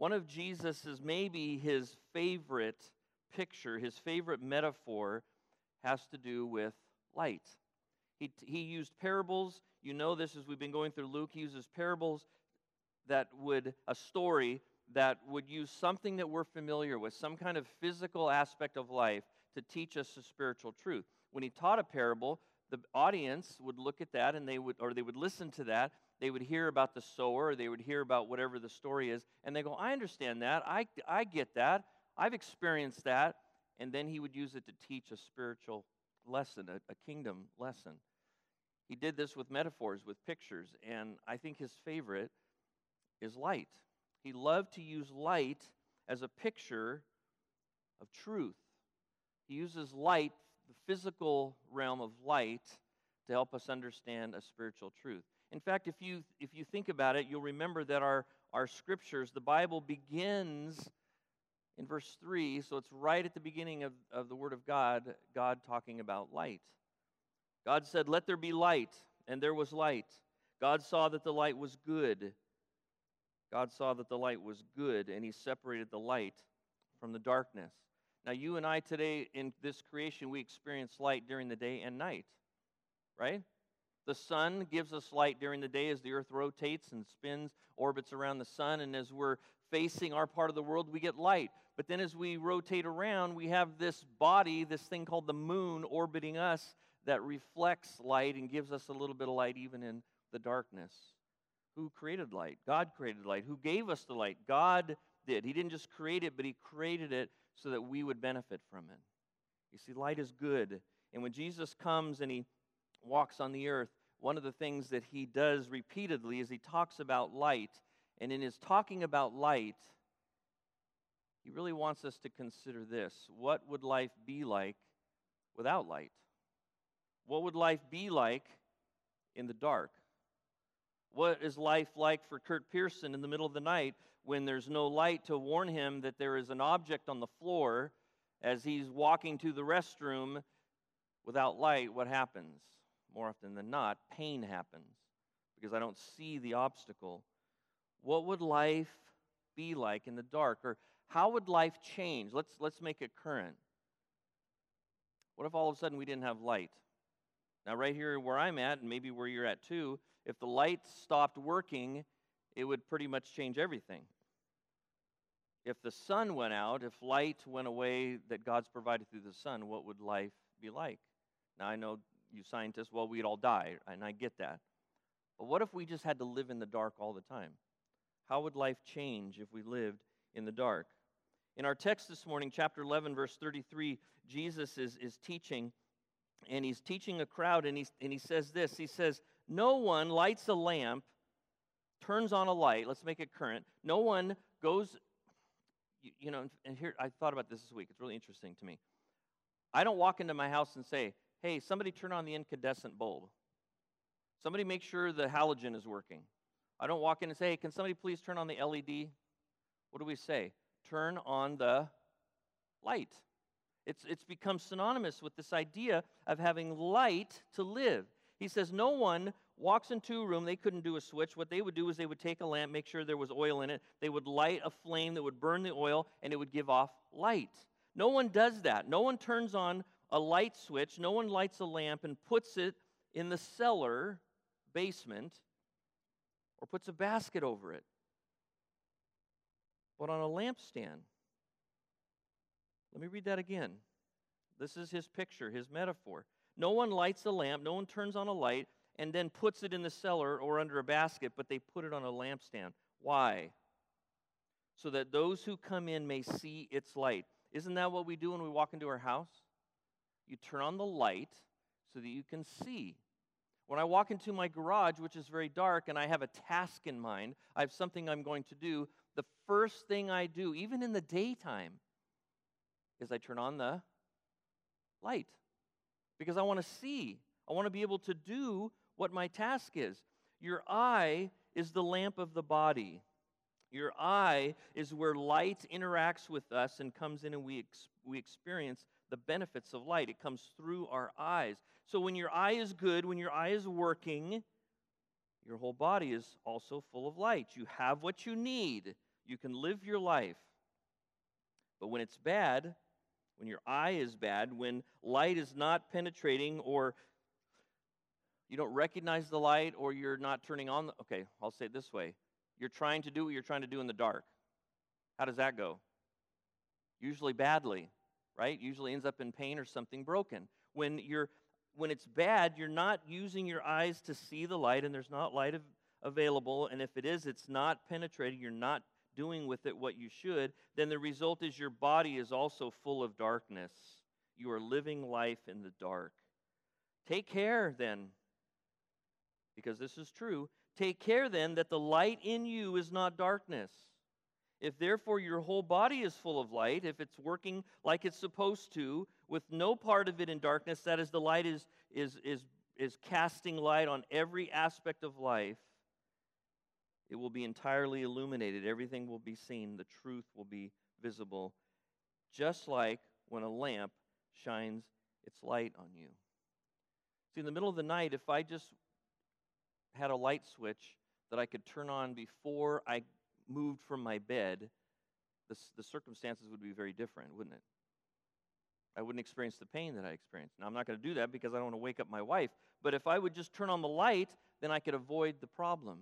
One of Jesus's maybe his favorite picture, his favorite metaphor has to do with light. He, he used parables. You know this as we've been going through Luke. He uses parables that would, a story that would use something that we're familiar with, some kind of physical aspect of life, to teach us a spiritual truth. When he taught a parable, the audience would look at that and they would, or they would listen to that. They would hear about the sower, they would hear about whatever the story is, and they go, I understand that. I, I get that. I've experienced that. And then he would use it to teach a spiritual lesson, a, a kingdom lesson. He did this with metaphors, with pictures, and I think his favorite is light. He loved to use light as a picture of truth. He uses light, the physical realm of light, to help us understand a spiritual truth. In fact, if you, if you think about it, you'll remember that our, our scriptures, the Bible begins in verse 3, so it's right at the beginning of, of the Word of God, God talking about light. God said, Let there be light, and there was light. God saw that the light was good. God saw that the light was good, and He separated the light from the darkness. Now, you and I today in this creation, we experience light during the day and night, right? The sun gives us light during the day as the earth rotates and spins, orbits around the sun, and as we're facing our part of the world, we get light. But then as we rotate around, we have this body, this thing called the moon, orbiting us that reflects light and gives us a little bit of light even in the darkness. Who created light? God created light. Who gave us the light? God did. He didn't just create it, but He created it so that we would benefit from it. You see, light is good. And when Jesus comes and He walks on the earth, one of the things that He does repeatedly is He talks about light. And in His talking about light, He really wants us to consider this what would life be like without light? What would life be like in the dark? What is life like for Kurt Pearson in the middle of the night when there's no light to warn him that there is an object on the floor as he's walking to the restroom without light? What happens? More often than not, pain happens because I don't see the obstacle. What would life be like in the dark? Or how would life change? Let's, let's make it current. What if all of a sudden we didn't have light? Now, right here where I'm at, and maybe where you're at too, if the lights stopped working, it would pretty much change everything. If the sun went out, if light went away that God's provided through the sun, what would life be like? Now, I know you scientists, well, we'd all die, and I get that. But what if we just had to live in the dark all the time? How would life change if we lived in the dark? In our text this morning, chapter 11, verse 33, Jesus is, is teaching and he's teaching a crowd, and, he's, and he says this He says, No one lights a lamp, turns on a light, let's make it current. No one goes, you, you know, and here, I thought about this this week. It's really interesting to me. I don't walk into my house and say, Hey, somebody turn on the incandescent bulb. Somebody make sure the halogen is working. I don't walk in and say, Hey, can somebody please turn on the LED? What do we say? Turn on the light. It's, it's become synonymous with this idea of having light to live. He says, No one walks into a room, they couldn't do a switch. What they would do is they would take a lamp, make sure there was oil in it. They would light a flame that would burn the oil, and it would give off light. No one does that. No one turns on a light switch. No one lights a lamp and puts it in the cellar, basement, or puts a basket over it. But on a lampstand, let me read that again. This is his picture, his metaphor. No one lights a lamp, no one turns on a light, and then puts it in the cellar or under a basket, but they put it on a lampstand. Why? So that those who come in may see its light. Isn't that what we do when we walk into our house? You turn on the light so that you can see. When I walk into my garage, which is very dark, and I have a task in mind, I have something I'm going to do, the first thing I do, even in the daytime, is I turn on the light because I want to see. I want to be able to do what my task is. Your eye is the lamp of the body. Your eye is where light interacts with us and comes in, and we, ex- we experience the benefits of light. It comes through our eyes. So, when your eye is good, when your eye is working, your whole body is also full of light. You have what you need. You can live your life. But when it's bad, when your eye is bad, when light is not penetrating or you don't recognize the light or you're not turning on the, okay, I'll say it this way. You're trying to do what you're trying to do in the dark. How does that go? Usually badly, right? Usually ends up in pain or something broken. When you're when it's bad, you're not using your eyes to see the light and there's not light av- available and if it is it's not penetrating, you're not doing with it what you should, then the result is your body is also full of darkness. You are living life in the dark. Take care then, because this is true. Take care then that the light in you is not darkness. If therefore your whole body is full of light, if it's working like it's supposed to, with no part of it in darkness, that is, the light is, is, is, is casting light on every aspect of life, it will be entirely illuminated. Everything will be seen. The truth will be visible, just like when a lamp shines its light on you. See, in the middle of the night, if I just had a light switch that I could turn on before I moved from my bed, the, the circumstances would be very different, wouldn't it? I wouldn't experience the pain that I experienced. Now, I'm not going to do that because I don't want to wake up my wife. But if I would just turn on the light, then I could avoid the problem.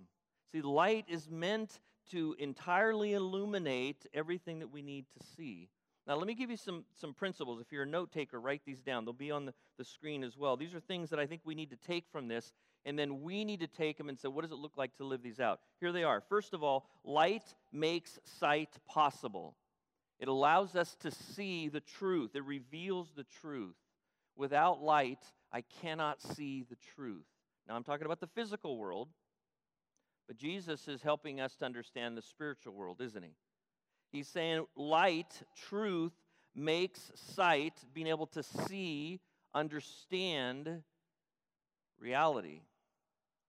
See, light is meant to entirely illuminate everything that we need to see. Now, let me give you some, some principles. If you're a note taker, write these down. They'll be on the, the screen as well. These are things that I think we need to take from this, and then we need to take them and say, what does it look like to live these out? Here they are. First of all, light makes sight possible, it allows us to see the truth, it reveals the truth. Without light, I cannot see the truth. Now, I'm talking about the physical world. But Jesus is helping us to understand the spiritual world, isn't he? He's saying light, truth, makes sight, being able to see, understand reality.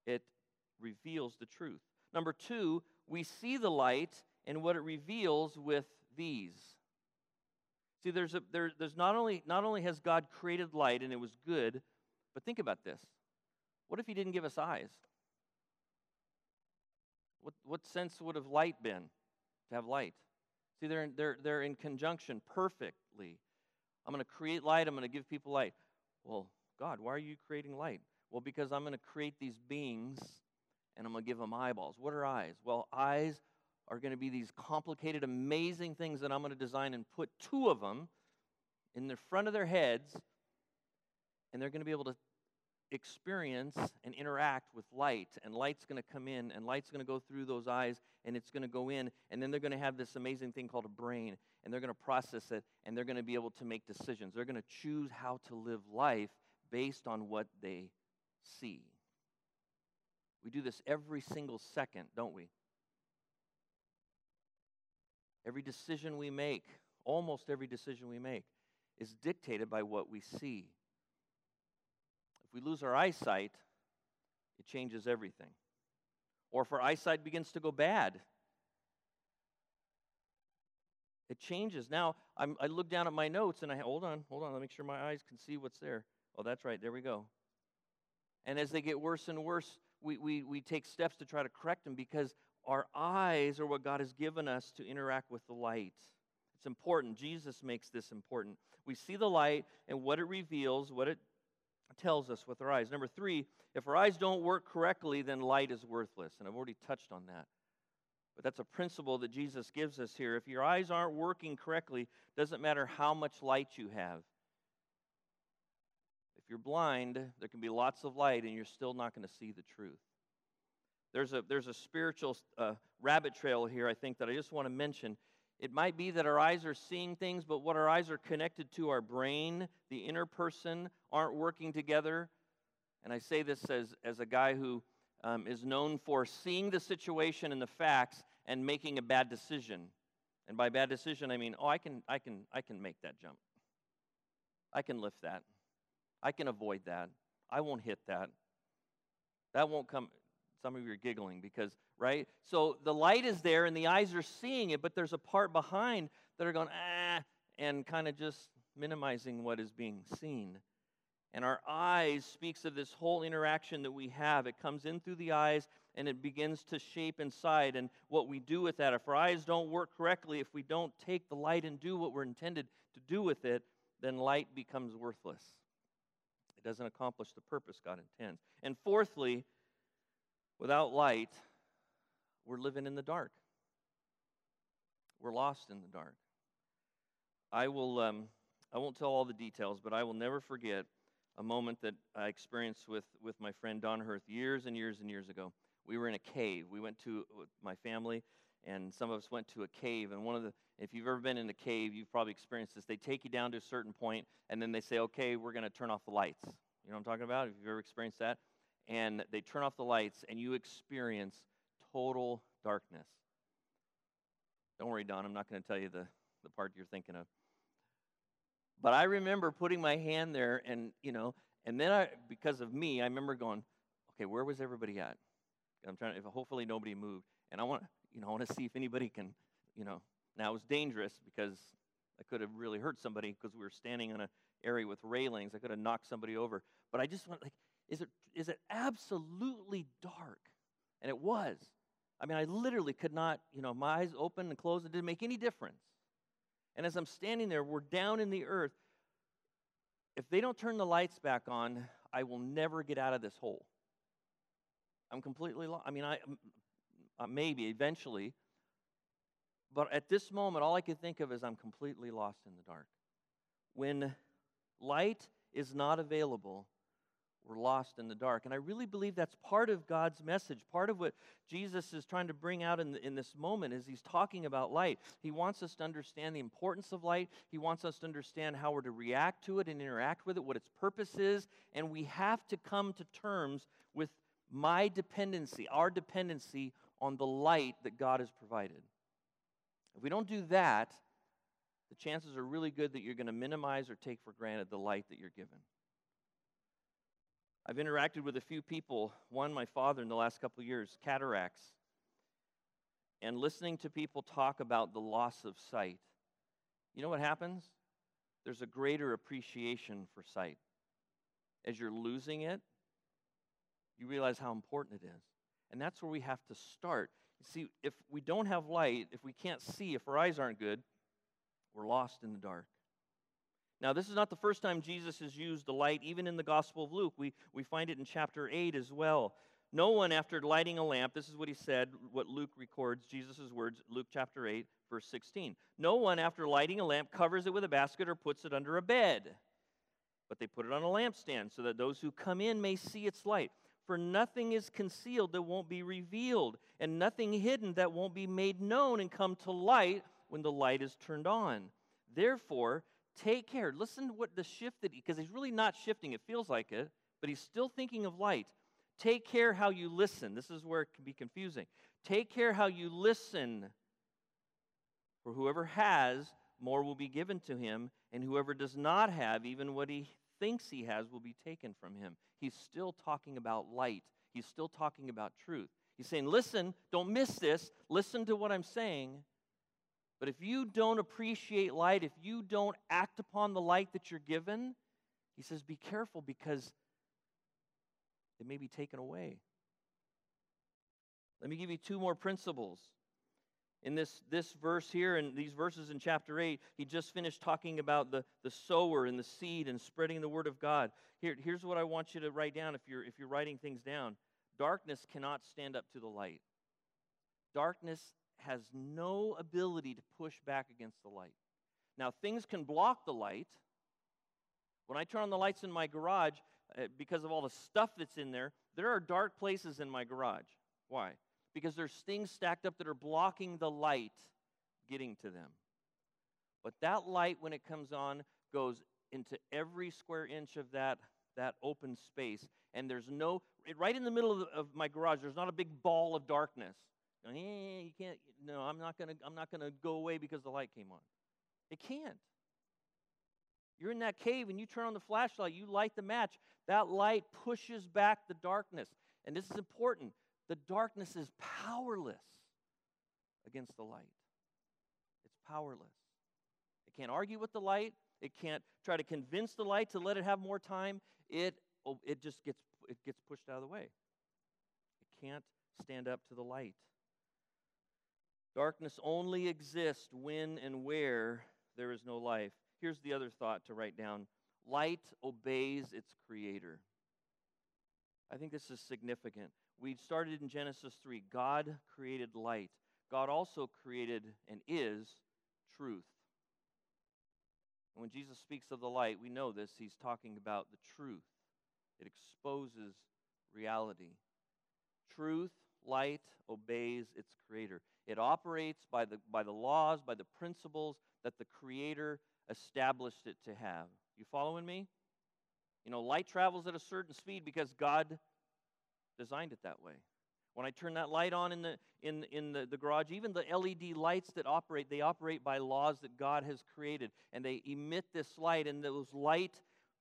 It reveals the truth. Number two, we see the light and what it reveals with these. See, there's, a, there, there's not, only, not only has God created light and it was good, but think about this. What if He didn't give us eyes? What, what sense would have light been to have light? See, they're they're, they're in conjunction perfectly. I'm going to create light, I'm going to give people light. Well, God, why are you creating light? Well, because I'm going to create these beings and I'm going to give them eyeballs. What are eyes? Well, eyes are going to be these complicated, amazing things that I'm going to design and put two of them in the front of their heads, and they're going to be able to experience and interact with light, and light's going to come in, and light's going to go through those eyes, and it's going to go in, and then they're going to have this amazing thing called a brain, and they're going to process it, and they're going to be able to make decisions. They're going to choose how to live life based on what they see. We do this every single second, don't we? Every decision we make, almost every decision we make, is dictated by what we see. If we lose our eyesight, it changes everything. Or if our eyesight begins to go bad, it changes. Now, I'm, i look down at my notes and I hold on, hold on, let me make sure my eyes can see what's there. Oh, that's right, there we go. And as they get worse and worse, we, we, we take steps to try to correct them because our eyes are what God has given us to interact with the light. It's important. Jesus makes this important. We see the light and what it reveals, what it tells us with our eyes. Number three, if our eyes don't work correctly, then light is worthless. And I've already touched on that. But that's a principle that Jesus gives us here. If your eyes aren't working correctly, doesn't matter how much light you have. You're blind, there can be lots of light and you're still not going to see the truth. There's a, there's a spiritual uh, rabbit trail here, I think, that I just want to mention. It might be that our eyes are seeing things, but what our eyes are connected to, our brain, the inner person, aren't working together. And I say this as, as a guy who um, is known for seeing the situation and the facts and making a bad decision. And by bad decision, I mean, oh, I can, I can, I can make that jump. I can lift that. I can avoid that. I won't hit that. That won't come. Some of you are giggling because, right? So the light is there and the eyes are seeing it, but there's a part behind that are going, ah, and kind of just minimizing what is being seen. And our eyes speaks of this whole interaction that we have. It comes in through the eyes and it begins to shape inside. And what we do with that, if our eyes don't work correctly, if we don't take the light and do what we're intended to do with it, then light becomes worthless. It doesn't accomplish the purpose God intends. And fourthly, without light, we're living in the dark. We're lost in the dark. I will. Um, I won't tell all the details, but I will never forget a moment that I experienced with, with my friend Don Hirth years and years and years ago. We were in a cave. We went to my family, and some of us went to a cave. And one of the, if you've ever been in a cave, you've probably experienced this. They take you down to a certain point, and then they say, "Okay, we're going to turn off the lights." You know what I'm talking about? If you've ever experienced that, and they turn off the lights, and you experience total darkness. Don't worry, Don. I'm not going to tell you the the part you're thinking of. But I remember putting my hand there, and you know, and then I, because of me, I remember going, okay, where was everybody at? I'm trying to, hopefully nobody moved, and I want, you know, I want to see if anybody can, you know. Now it was dangerous because I could have really hurt somebody because we were standing on an area with railings. I could have knocked somebody over. But I just went like, is it is it absolutely dark? And it was. I mean, I literally could not, you know, my eyes open and closed. It didn't make any difference. And as I'm standing there, we're down in the earth. If they don't turn the lights back on, I will never get out of this hole. I'm completely lost. I mean, I uh, maybe eventually, but at this moment, all I could think of is I'm completely lost in the dark. When light is not available, we're lost in the dark. And I really believe that's part of God's message. Part of what Jesus is trying to bring out in, the, in this moment is he's talking about light. He wants us to understand the importance of light. He wants us to understand how we're to react to it and interact with it, what its purpose is. And we have to come to terms with my dependency, our dependency on the light that God has provided. If we don't do that, the chances are really good that you're going to minimize or take for granted the light that you're given. I've interacted with a few people, one, my father, in the last couple of years, cataracts, and listening to people talk about the loss of sight. You know what happens? There's a greater appreciation for sight. As you're losing it, you realize how important it is. And that's where we have to start. You see, if we don't have light, if we can't see, if our eyes aren't good, we're lost in the dark. Now, this is not the first time Jesus has used the light, even in the Gospel of Luke. We, we find it in chapter 8 as well. No one, after lighting a lamp, this is what he said, what Luke records, Jesus' words, Luke chapter 8, verse 16. No one, after lighting a lamp, covers it with a basket or puts it under a bed, but they put it on a lampstand so that those who come in may see its light. For nothing is concealed that won't be revealed, and nothing hidden that won't be made known and come to light when the light is turned on. Therefore, Take care. Listen to what the shift that, because he's really not shifting, it feels like it, but he's still thinking of light. Take care how you listen. This is where it can be confusing. Take care how you listen. For whoever has, more will be given to him, and whoever does not have, even what he thinks he has, will be taken from him. He's still talking about light, he's still talking about truth. He's saying, Listen, don't miss this. Listen to what I'm saying. But if you don't appreciate light, if you don't act upon the light that you're given, he says, be careful because it may be taken away. Let me give you two more principles. In this, this verse here and these verses in chapter 8, he just finished talking about the, the sower and the seed and spreading the word of God. Here, here's what I want you to write down if you're, if you're writing things down darkness cannot stand up to the light. Darkness has no ability to push back against the light. Now, things can block the light. When I turn on the lights in my garage, uh, because of all the stuff that's in there, there are dark places in my garage. Why? Because there's things stacked up that are blocking the light getting to them. But that light, when it comes on, goes into every square inch of that, that open space. And there's no, right in the middle of, the, of my garage, there's not a big ball of darkness. Eh, you can't, no, I'm not gonna, I'm not gonna go away because the light came on. It can't. You're in that cave and you turn on the flashlight, you light the match. That light pushes back the darkness. And this is important. The darkness is powerless against the light. It's powerless. It can't argue with the light. It can't try to convince the light to let it have more time. it, oh, it just gets, it gets pushed out of the way. It can't stand up to the light. Darkness only exists when and where there is no life. Here's the other thought to write down light obeys its creator. I think this is significant. We started in Genesis 3. God created light. God also created and is truth. And when Jesus speaks of the light, we know this. He's talking about the truth, it exposes reality. Truth, light, obeys its creator. It operates by the, by the laws, by the principles that the creator established it to have. You following me? You know, light travels at a certain speed because God designed it that way. When I turn that light on in the in in the, the garage, even the LED lights that operate, they operate by laws that God has created, and they emit this light, and those light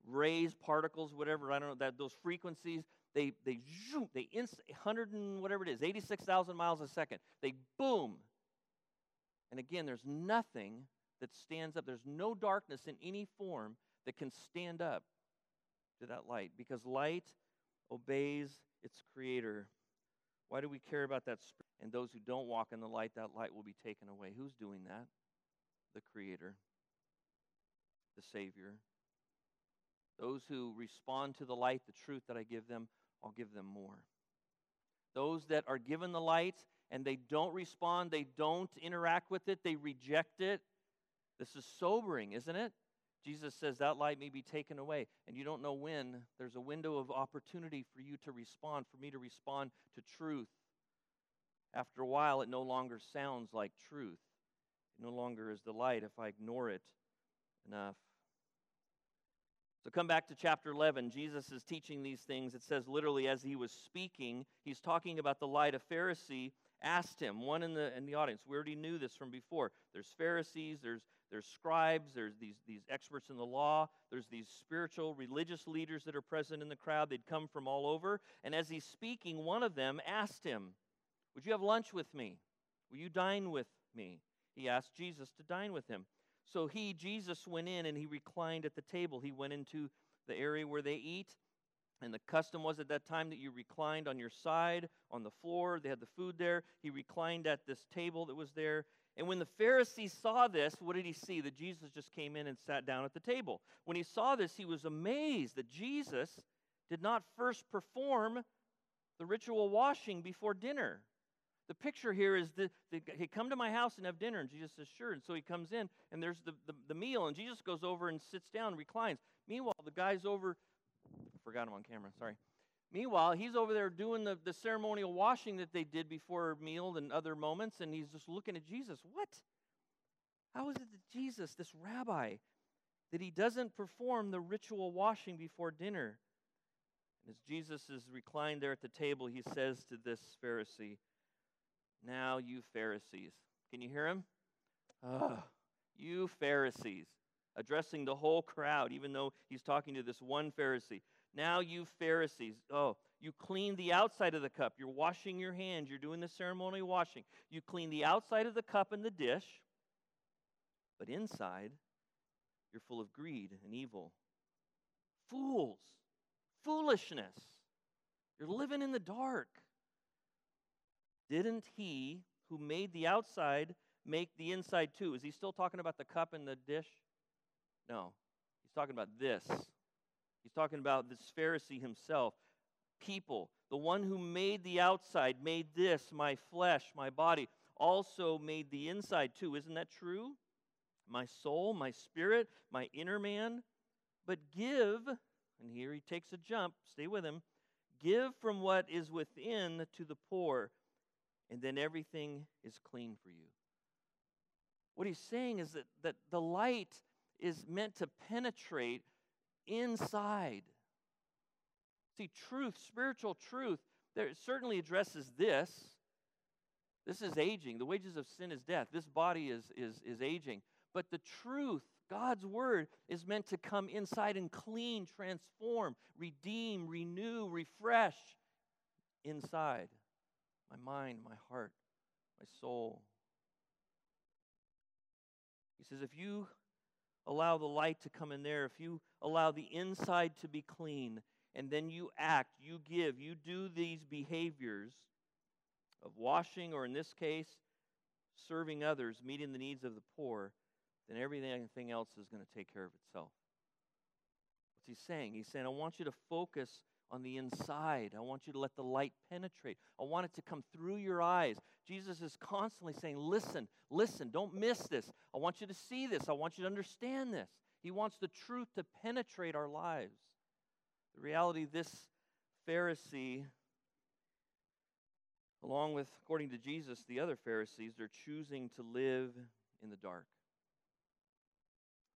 rays, particles, whatever I don't know that those frequencies, they they zoom, they inst, hundred and whatever it is, eighty six thousand miles a second. They boom, and again, there's nothing that stands up. There's no darkness in any form that can stand up to that light because light obeys its creator. Why do we care about that? Spirit? And those who don't walk in the light, that light will be taken away. Who's doing that? The creator, the Savior. Those who respond to the light, the truth that I give them, I'll give them more. Those that are given the light and they don't respond, they don't interact with it, they reject it. This is sobering, isn't it? Jesus says that light may be taken away, and you don't know when. There's a window of opportunity for you to respond, for me to respond to truth. After a while, it no longer sounds like truth. It no longer is the light if I ignore it enough. So come back to chapter 11. Jesus is teaching these things. It says literally, as he was speaking, he's talking about the light. A Pharisee asked him, one in the, in the audience, we already knew this from before. There's Pharisees, there's there's scribes, there's these, these experts in the law, there's these spiritual religious leaders that are present in the crowd. They'd come from all over. And as he's speaking, one of them asked him, Would you have lunch with me? Will you dine with me? He asked Jesus to dine with him. So he, Jesus, went in and he reclined at the table. He went into the area where they eat. And the custom was at that time that you reclined on your side on the floor. They had the food there. He reclined at this table that was there. And when the Pharisees saw this, what did he see? That Jesus just came in and sat down at the table. When he saw this, he was amazed that Jesus did not first perform the ritual washing before dinner. The picture here is that he come to my house and have dinner, and Jesus says, sure. And so he comes in, and there's the, the, the meal, and Jesus goes over and sits down, reclines. Meanwhile, the guy's over, forgot him on camera, sorry. Meanwhile, he's over there doing the, the ceremonial washing that they did before meal and other moments, and he's just looking at Jesus. What? How is it that Jesus, this rabbi, that he doesn't perform the ritual washing before dinner? And as Jesus is reclined there at the table, he says to this Pharisee, Now, you Pharisees, can you hear him? Oh, you Pharisees, addressing the whole crowd, even though he's talking to this one Pharisee. Now, you Pharisees, oh, you clean the outside of the cup. You're washing your hands. You're doing the ceremonial washing. You clean the outside of the cup and the dish, but inside, you're full of greed and evil. Fools, foolishness. You're living in the dark. Didn't he who made the outside make the inside too? Is he still talking about the cup and the dish? No. He's talking about this He's talking about this Pharisee himself. People, the one who made the outside, made this, my flesh, my body, also made the inside too. Isn't that true? My soul, my spirit, my inner man. But give, and here he takes a jump, stay with him. Give from what is within to the poor, and then everything is clean for you. What he's saying is that, that the light is meant to penetrate inside. See, truth, spiritual truth, there certainly addresses this. This is aging. The wages of sin is death. This body is, is, is aging. But the truth, God's word, is meant to come inside and clean, transform, redeem, renew, refresh inside my mind, my heart, my soul. He says, if you allow the light to come in there, if you allow the inside to be clean, and then you act, you give, you do these behaviors of washing, or in this case, serving others, meeting the needs of the poor, then everything else is going to take care of itself. What's he saying? He's saying, I want you to focus on the inside. I want you to let the light penetrate. I want it to come through your eyes. Jesus is constantly saying, Listen, listen, don't miss this. I want you to see this. I want you to understand this. He wants the truth to penetrate our lives. The reality, this Pharisee, along with, according to Jesus, the other Pharisees, they're choosing to live in the dark.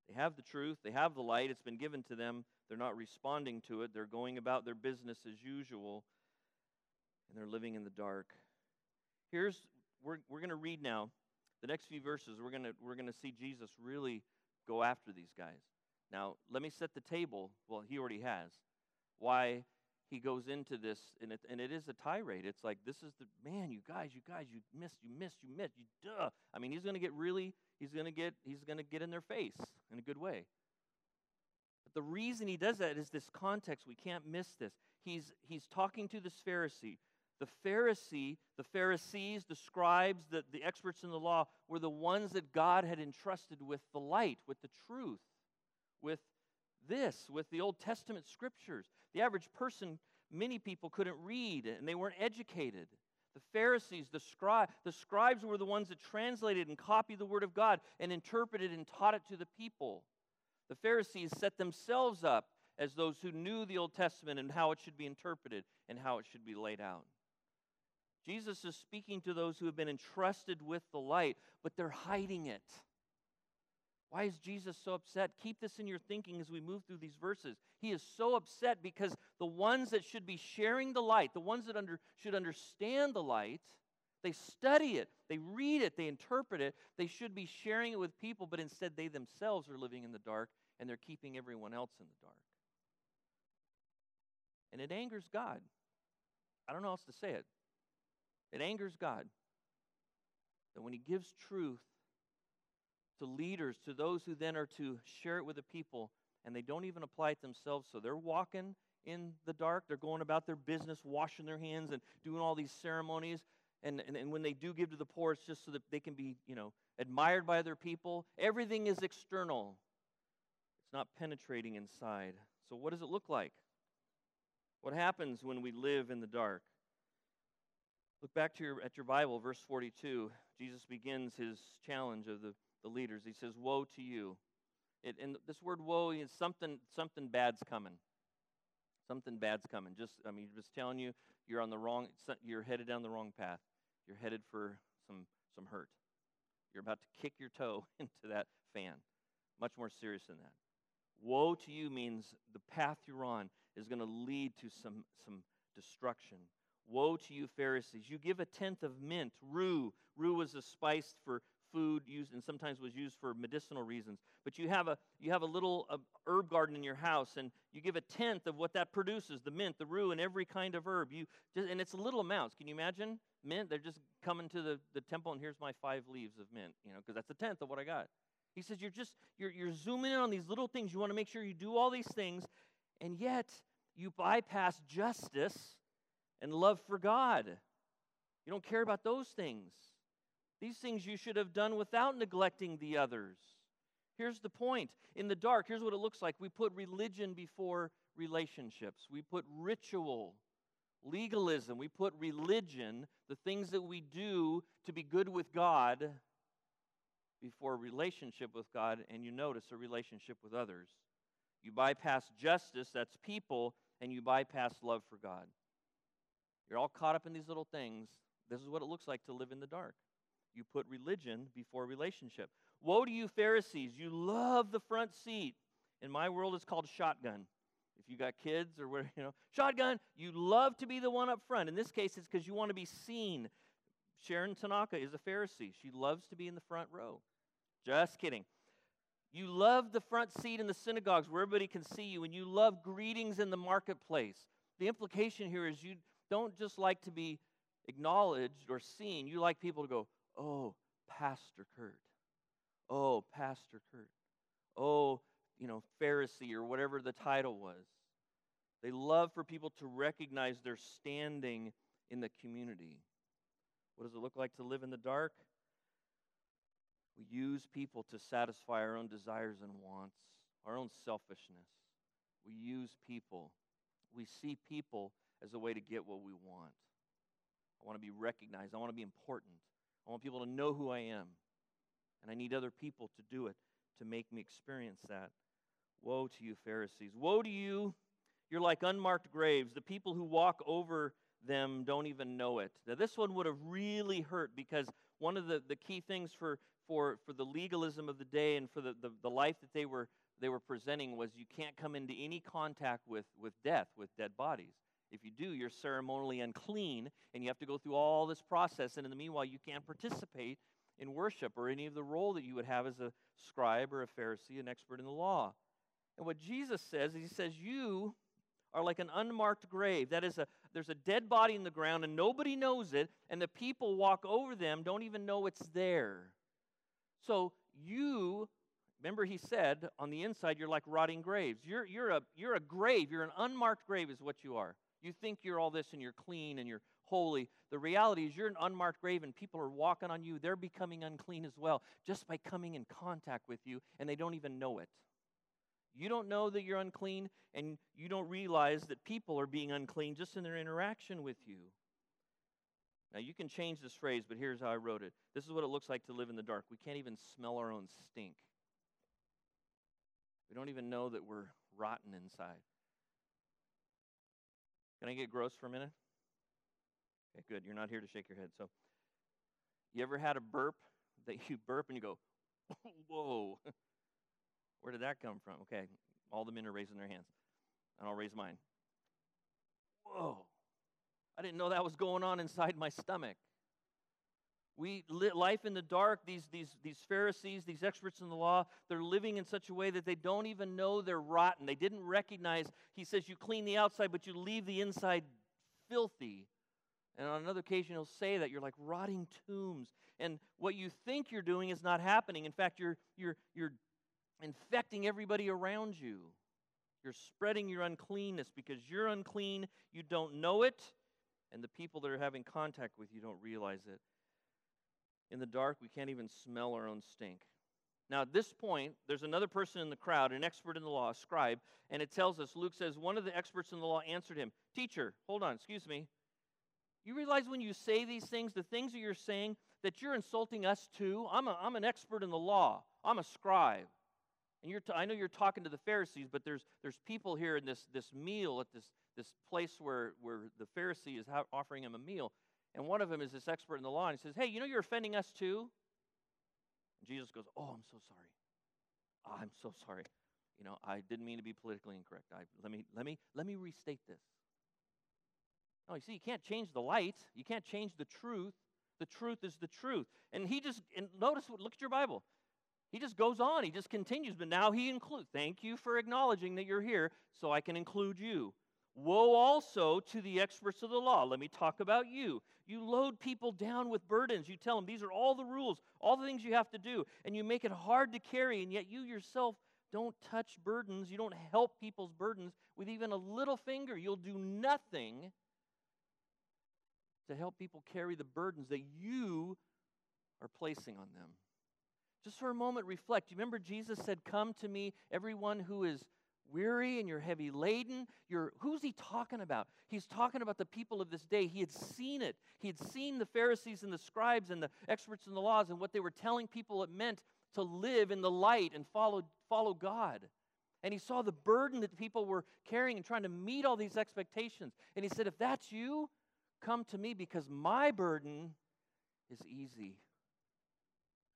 They have the truth, they have the light, it's been given to them. They're not responding to it, they're going about their business as usual, and they're living in the dark. Here's, we're, we're going to read now the next few verses. We're going we're going to see Jesus really go after these guys. Now, let me set the table. Well, he already has. Why he goes into this, and it, and it is a tirade. It's like, this is the, man, you guys, you guys, you missed, you missed, you missed, you duh. I mean, he's going to get really he's going to get he's going to get in their face in a good way. The reason he does that is this context. We can't miss this. He's he's talking to this Pharisee. The Pharisee, the Pharisees, the scribes, the, the experts in the law were the ones that God had entrusted with the light, with the truth, with this, with the Old Testament scriptures. The average person, many people couldn't read and they weren't educated. The Pharisees, the, scri- the scribes were the ones that translated and copied the Word of God and interpreted and taught it to the people. The Pharisees set themselves up as those who knew the Old Testament and how it should be interpreted and how it should be laid out. Jesus is speaking to those who have been entrusted with the light, but they're hiding it. Why is Jesus so upset? Keep this in your thinking as we move through these verses. He is so upset because the ones that should be sharing the light, the ones that under, should understand the light, they study it, they read it, they interpret it. They should be sharing it with people, but instead they themselves are living in the dark and they're keeping everyone else in the dark. And it angers God. I don't know else to say it. It angers God that when He gives truth, to leaders, to those who then are to share it with the people, and they don't even apply it themselves. So they're walking in the dark. They're going about their business, washing their hands, and doing all these ceremonies. And, and, and when they do give to the poor, it's just so that they can be, you know, admired by other people. Everything is external. It's not penetrating inside. So what does it look like? What happens when we live in the dark? Look back to your, at your Bible, verse 42. Jesus begins his challenge of the the leaders. He says, Woe to you. It, and this word woe is something, something bad's coming. Something bad's coming. Just, I mean, just telling you, you're on the wrong, you're headed down the wrong path. You're headed for some, some hurt. You're about to kick your toe into that fan. Much more serious than that. Woe to you means the path you're on is going to lead to some, some destruction. Woe to you, Pharisees. You give a tenth of mint, rue. Rue was a spice for food used and sometimes was used for medicinal reasons. But you have a you have a little uh, herb garden in your house, and you give a tenth of what that produces: the mint, the rue, and every kind of herb. You just, and it's little amounts. Can you imagine mint? They're just coming to the, the temple, and here's my five leaves of mint. You know, because that's a tenth of what I got. He says you're just you're you're zooming in on these little things. You want to make sure you do all these things, and yet you bypass justice and love for God. You don't care about those things. These things you should have done without neglecting the others. Here's the point in the dark, here's what it looks like we put religion before relationships, we put ritual, legalism, we put religion, the things that we do to be good with God, before relationship with God, and you notice a relationship with others. You bypass justice, that's people, and you bypass love for God. You're all caught up in these little things. This is what it looks like to live in the dark. You put religion before relationship. Woe to you, Pharisees. You love the front seat. In my world, it's called shotgun. If you got kids or whatever, you know, shotgun, you love to be the one up front. In this case, it's because you want to be seen. Sharon Tanaka is a Pharisee. She loves to be in the front row. Just kidding. You love the front seat in the synagogues where everybody can see you, and you love greetings in the marketplace. The implication here is you don't just like to be acknowledged or seen, you like people to go, Oh, Pastor Kurt. Oh, Pastor Kurt. oh, you know, Pharisee or whatever the title was. They love for people to recognize their standing in the community. What does it look like to live in the dark? We use people to satisfy our own desires and wants, our own selfishness. We use people. We see people as a way to get what we want. I want to be recognized. I want to be important. I want people to know who I am. And I need other people to do it to make me experience that. Woe to you, Pharisees. Woe to you. You're like unmarked graves. The people who walk over them don't even know it. Now, this one would have really hurt because one of the, the key things for, for, for the legalism of the day and for the, the, the life that they were, they were presenting was you can't come into any contact with, with death, with dead bodies. If you do, you're ceremonially unclean, and you have to go through all this process. And in the meanwhile, you can't participate in worship or any of the role that you would have as a scribe or a Pharisee, an expert in the law. And what Jesus says is, He says, You are like an unmarked grave. That is, a, there's a dead body in the ground, and nobody knows it, and the people walk over them, don't even know it's there. So you Remember, he said on the inside, you're like rotting graves. You're, you're, a, you're a grave. You're an unmarked grave, is what you are. You think you're all this and you're clean and you're holy. The reality is you're an unmarked grave and people are walking on you. They're becoming unclean as well just by coming in contact with you and they don't even know it. You don't know that you're unclean and you don't realize that people are being unclean just in their interaction with you. Now, you can change this phrase, but here's how I wrote it. This is what it looks like to live in the dark. We can't even smell our own stink. We don't even know that we're rotten inside. Can I get gross for a minute? Okay, good. You're not here to shake your head. So, you ever had a burp that you burp and you go, whoa, where did that come from? Okay, all the men are raising their hands, and I'll raise mine. Whoa, I didn't know that was going on inside my stomach. We life in the dark. These, these, these Pharisees, these experts in the law, they're living in such a way that they don't even know they're rotten. They didn't recognize, he says, you clean the outside, but you leave the inside filthy. And on another occasion, he'll say that you're like rotting tombs. And what you think you're doing is not happening. In fact, you're, you're, you're infecting everybody around you. You're spreading your uncleanness because you're unclean, you don't know it, and the people that are having contact with you don't realize it. In the dark, we can't even smell our own stink. Now, at this point, there's another person in the crowd, an expert in the law, a scribe, and it tells us Luke says, One of the experts in the law answered him, Teacher, hold on, excuse me. You realize when you say these things, the things that you're saying, that you're insulting us too? I'm, a, I'm an expert in the law, I'm a scribe. And you're t- I know you're talking to the Pharisees, but there's, there's people here in this, this meal at this, this place where, where the Pharisee is ha- offering him a meal. And one of them is this expert in the law, and he says, Hey, you know you're offending us too? And Jesus goes, Oh, I'm so sorry. Oh, I'm so sorry. You know, I didn't mean to be politically incorrect. I, let, me, let, me, let me restate this. No, you see, you can't change the light. You can't change the truth. The truth is the truth. And he just, and notice, look at your Bible. He just goes on. He just continues. But now he includes, thank you for acknowledging that you're here so I can include you. Woe also to the experts of the law. Let me talk about you. You load people down with burdens. You tell them these are all the rules, all the things you have to do, and you make it hard to carry, and yet you yourself don't touch burdens. You don't help people's burdens with even a little finger. You'll do nothing to help people carry the burdens that you are placing on them. Just for a moment, reflect. You remember Jesus said, Come to me, everyone who is weary and you're heavy laden. You're, who's he talking about? He's talking about the people of this day. He had seen it. He had seen the Pharisees and the scribes and the experts in the laws and what they were telling people it meant to live in the light and follow, follow God. And he saw the burden that people were carrying and trying to meet all these expectations. And he said, If that's you, come to me because my burden is easy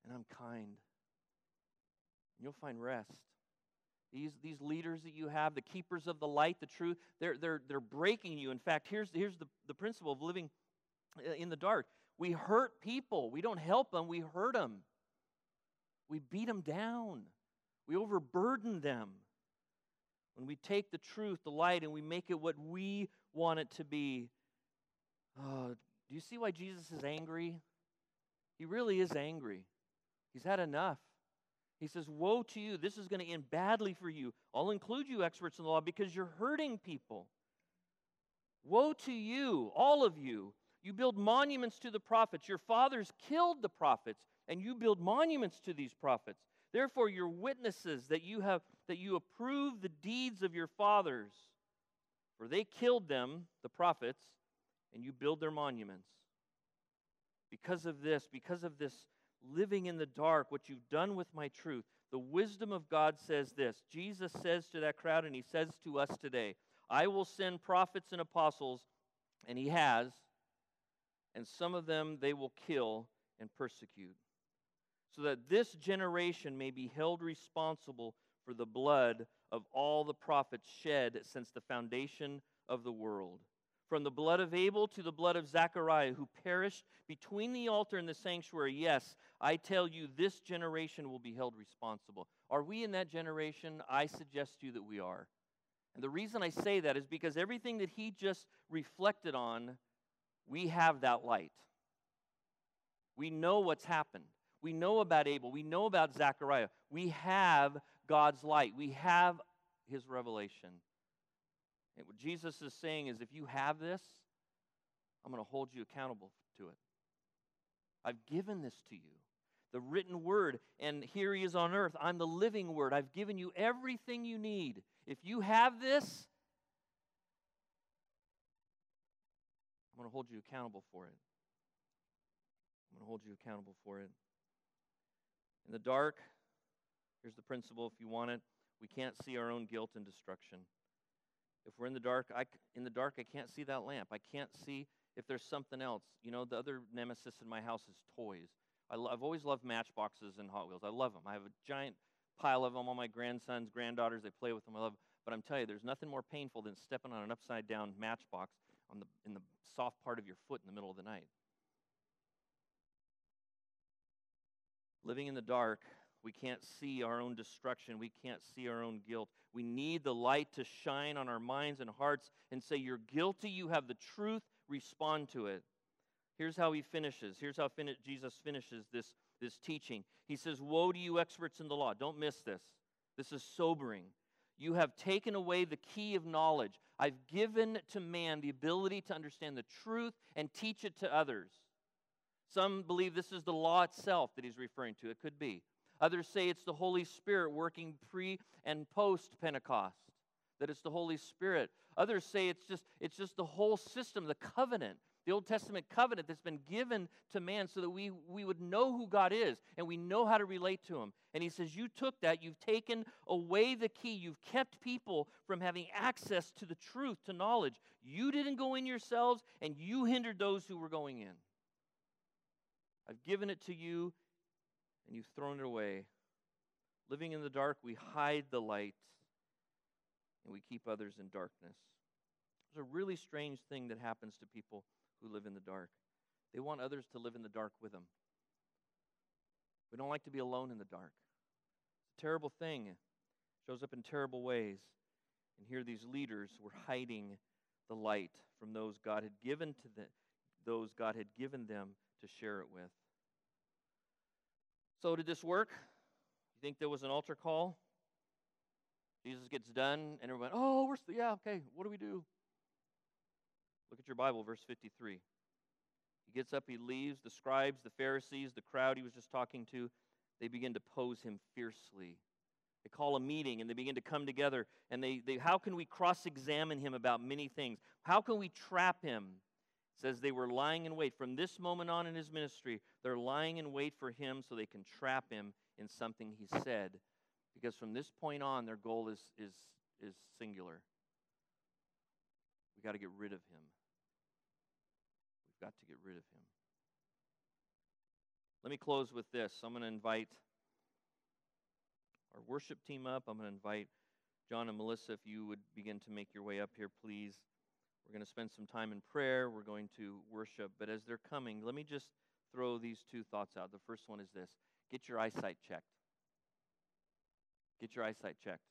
and I'm kind. And you'll find rest. These, these leaders that you have, the keepers of the light, the truth, they're, they're, they're breaking you. In fact, here's, here's the, the principle of living uh, in the dark we hurt people, we don't help them, we hurt them. We beat them down, we overburden them. When we take the truth, the light, and we make it what we want it to be, oh, do you see why Jesus is angry? He really is angry. He's had enough. He says, Woe to you. This is going to end badly for you. I'll include you, experts in the law, because you're hurting people. Woe to you, all of you. You build monuments to the prophets. Your fathers killed the prophets, and you build monuments to these prophets. Therefore, you're witnesses that you have that you approve the deeds of your fathers. For they killed them, the prophets, and you build their monuments. Because of this, because of this living in the dark, what you've done with my truth, the wisdom of God says this. Jesus says to that crowd, and he says to us today, I will send prophets and apostles, and he has, and some of them they will kill and persecute, so that this generation may be held responsible for the blood of all the prophets shed since the foundation of the world. From the blood of Abel to the blood of Zechariah, who perished between the altar and the sanctuary. Yes, I tell you, this generation will be held responsible. Are we in that generation? I suggest to you that we are. And the reason I say that is because everything that he just reflected on, we have that light. We know what's happened. We know about Abel. We know about Zechariah. We have God's light. We have his revelation. What Jesus is saying is if you have this, I'm going to hold you accountable to it. I've given this to you, the written word, and here he is on earth. I'm the living word. I've given you everything you need. If you have this, I'm going to hold you accountable for it. I'm going to hold you accountable for it. In the dark, here's the principle if you want it, we can't see our own guilt and destruction. If we're in the dark, I, in the dark, I can't see that lamp. I can't see if there's something else. You know, the other nemesis in my house is toys. I I've always loved matchboxes and Hot Wheels. I love them. I have a giant pile of them. All my grandsons, granddaughters, they play with them. I love them. But I'm telling you, there's nothing more painful than stepping on an upside down matchbox on the, in the soft part of your foot in the middle of the night. Living in the dark we can't see our own destruction. We can't see our own guilt. We need the light to shine on our minds and hearts and say, You're guilty. You have the truth. Respond to it. Here's how he finishes. Here's how fin- Jesus finishes this, this teaching. He says, Woe to you, experts in the law. Don't miss this. This is sobering. You have taken away the key of knowledge. I've given to man the ability to understand the truth and teach it to others. Some believe this is the law itself that he's referring to. It could be. Others say it's the Holy Spirit working pre and post Pentecost, that it's the Holy Spirit. Others say it's just, it's just the whole system, the covenant, the Old Testament covenant that's been given to man so that we, we would know who God is and we know how to relate to him. And he says, You took that, you've taken away the key, you've kept people from having access to the truth, to knowledge. You didn't go in yourselves, and you hindered those who were going in. I've given it to you and you've thrown it away. Living in the dark, we hide the light and we keep others in darkness. There's a really strange thing that happens to people who live in the dark. They want others to live in the dark with them. We don't like to be alone in the dark. It's a terrible thing. It shows up in terrible ways. And here these leaders were hiding the light from those God had given to them, those God had given them to share it with. So, did this work? You think there was an altar call? Jesus gets done, and everyone, oh, we're, yeah, okay, what do we do? Look at your Bible, verse 53. He gets up, he leaves. The scribes, the Pharisees, the crowd he was just talking to, they begin to pose him fiercely. They call a meeting and they begin to come together. And they, they how can we cross examine him about many things? How can we trap him? Says they were lying in wait. From this moment on in his ministry, they're lying in wait for him so they can trap him in something he said. Because from this point on, their goal is, is, is singular. We've got to get rid of him. We've got to get rid of him. Let me close with this. I'm going to invite our worship team up. I'm going to invite John and Melissa, if you would begin to make your way up here, please. We're going to spend some time in prayer. We're going to worship. But as they're coming, let me just throw these two thoughts out. The first one is this get your eyesight checked. Get your eyesight checked.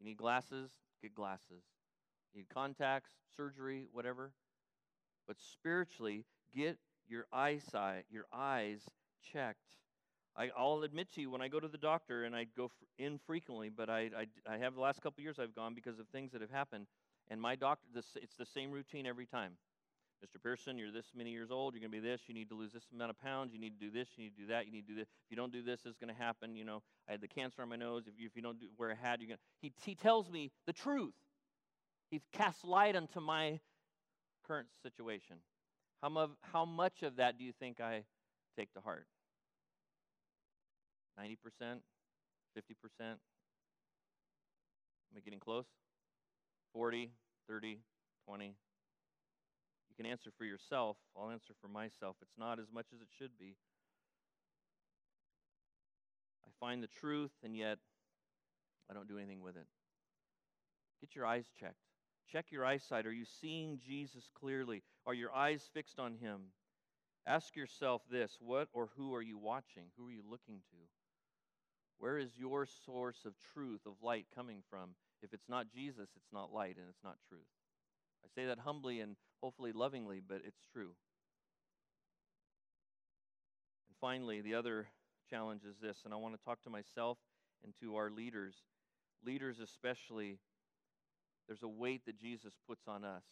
You need glasses? Get glasses. You need contacts, surgery, whatever. But spiritually, get your eyesight, your eyes checked. I, I'll admit to you when I go to the doctor, and I go in frequently, but I, I, I have the last couple years I've gone because of things that have happened. And my doctor, this, it's the same routine every time. Mr. Pearson, you're this many years old. You're going to be this. You need to lose this amount of pounds. You need to do this. You need to do that. You need to do this. If you don't do this, it's going to happen. You know, I had the cancer on my nose. If you, if you don't do, wear a hat, you're going to. He, he tells me the truth. He casts light onto my current situation. How, how much of that do you think I take to heart? 90%? 50%? Am I getting close? 40, 30, 20? You can answer for yourself. I'll answer for myself. It's not as much as it should be. I find the truth, and yet I don't do anything with it. Get your eyes checked. Check your eyesight. Are you seeing Jesus clearly? Are your eyes fixed on him? Ask yourself this what or who are you watching? Who are you looking to? Where is your source of truth, of light coming from? If it's not Jesus, it's not light and it's not truth. I say that humbly and hopefully lovingly, but it's true. And finally, the other challenge is this, and I want to talk to myself and to our leaders, leaders especially. There's a weight that Jesus puts on us.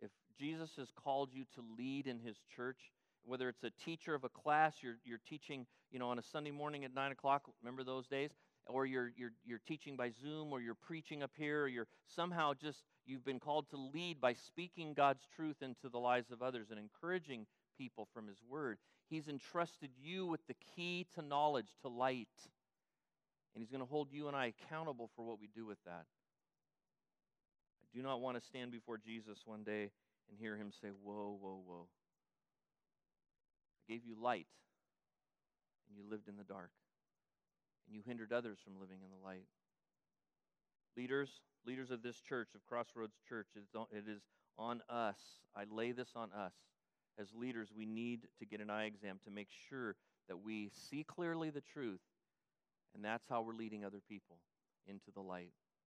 If Jesus has called you to lead in his church, whether it's a teacher of a class, you're, you're teaching, you know, on a Sunday morning at 9 o'clock, remember those days? Or you're, you're, you're teaching by Zoom, or you're preaching up here, or you're somehow just, you've been called to lead by speaking God's truth into the lives of others and encouraging people from his word. He's entrusted you with the key to knowledge, to light. And he's going to hold you and I accountable for what we do with that. I do not want to stand before Jesus one day and hear him say, Whoa, whoa, whoa. I gave you light, and you lived in the dark, and you hindered others from living in the light. Leaders, leaders of this church, of Crossroads Church, it is on us. I lay this on us. As leaders, we need to get an eye exam to make sure that we see clearly the truth, and that's how we're leading other people into the light.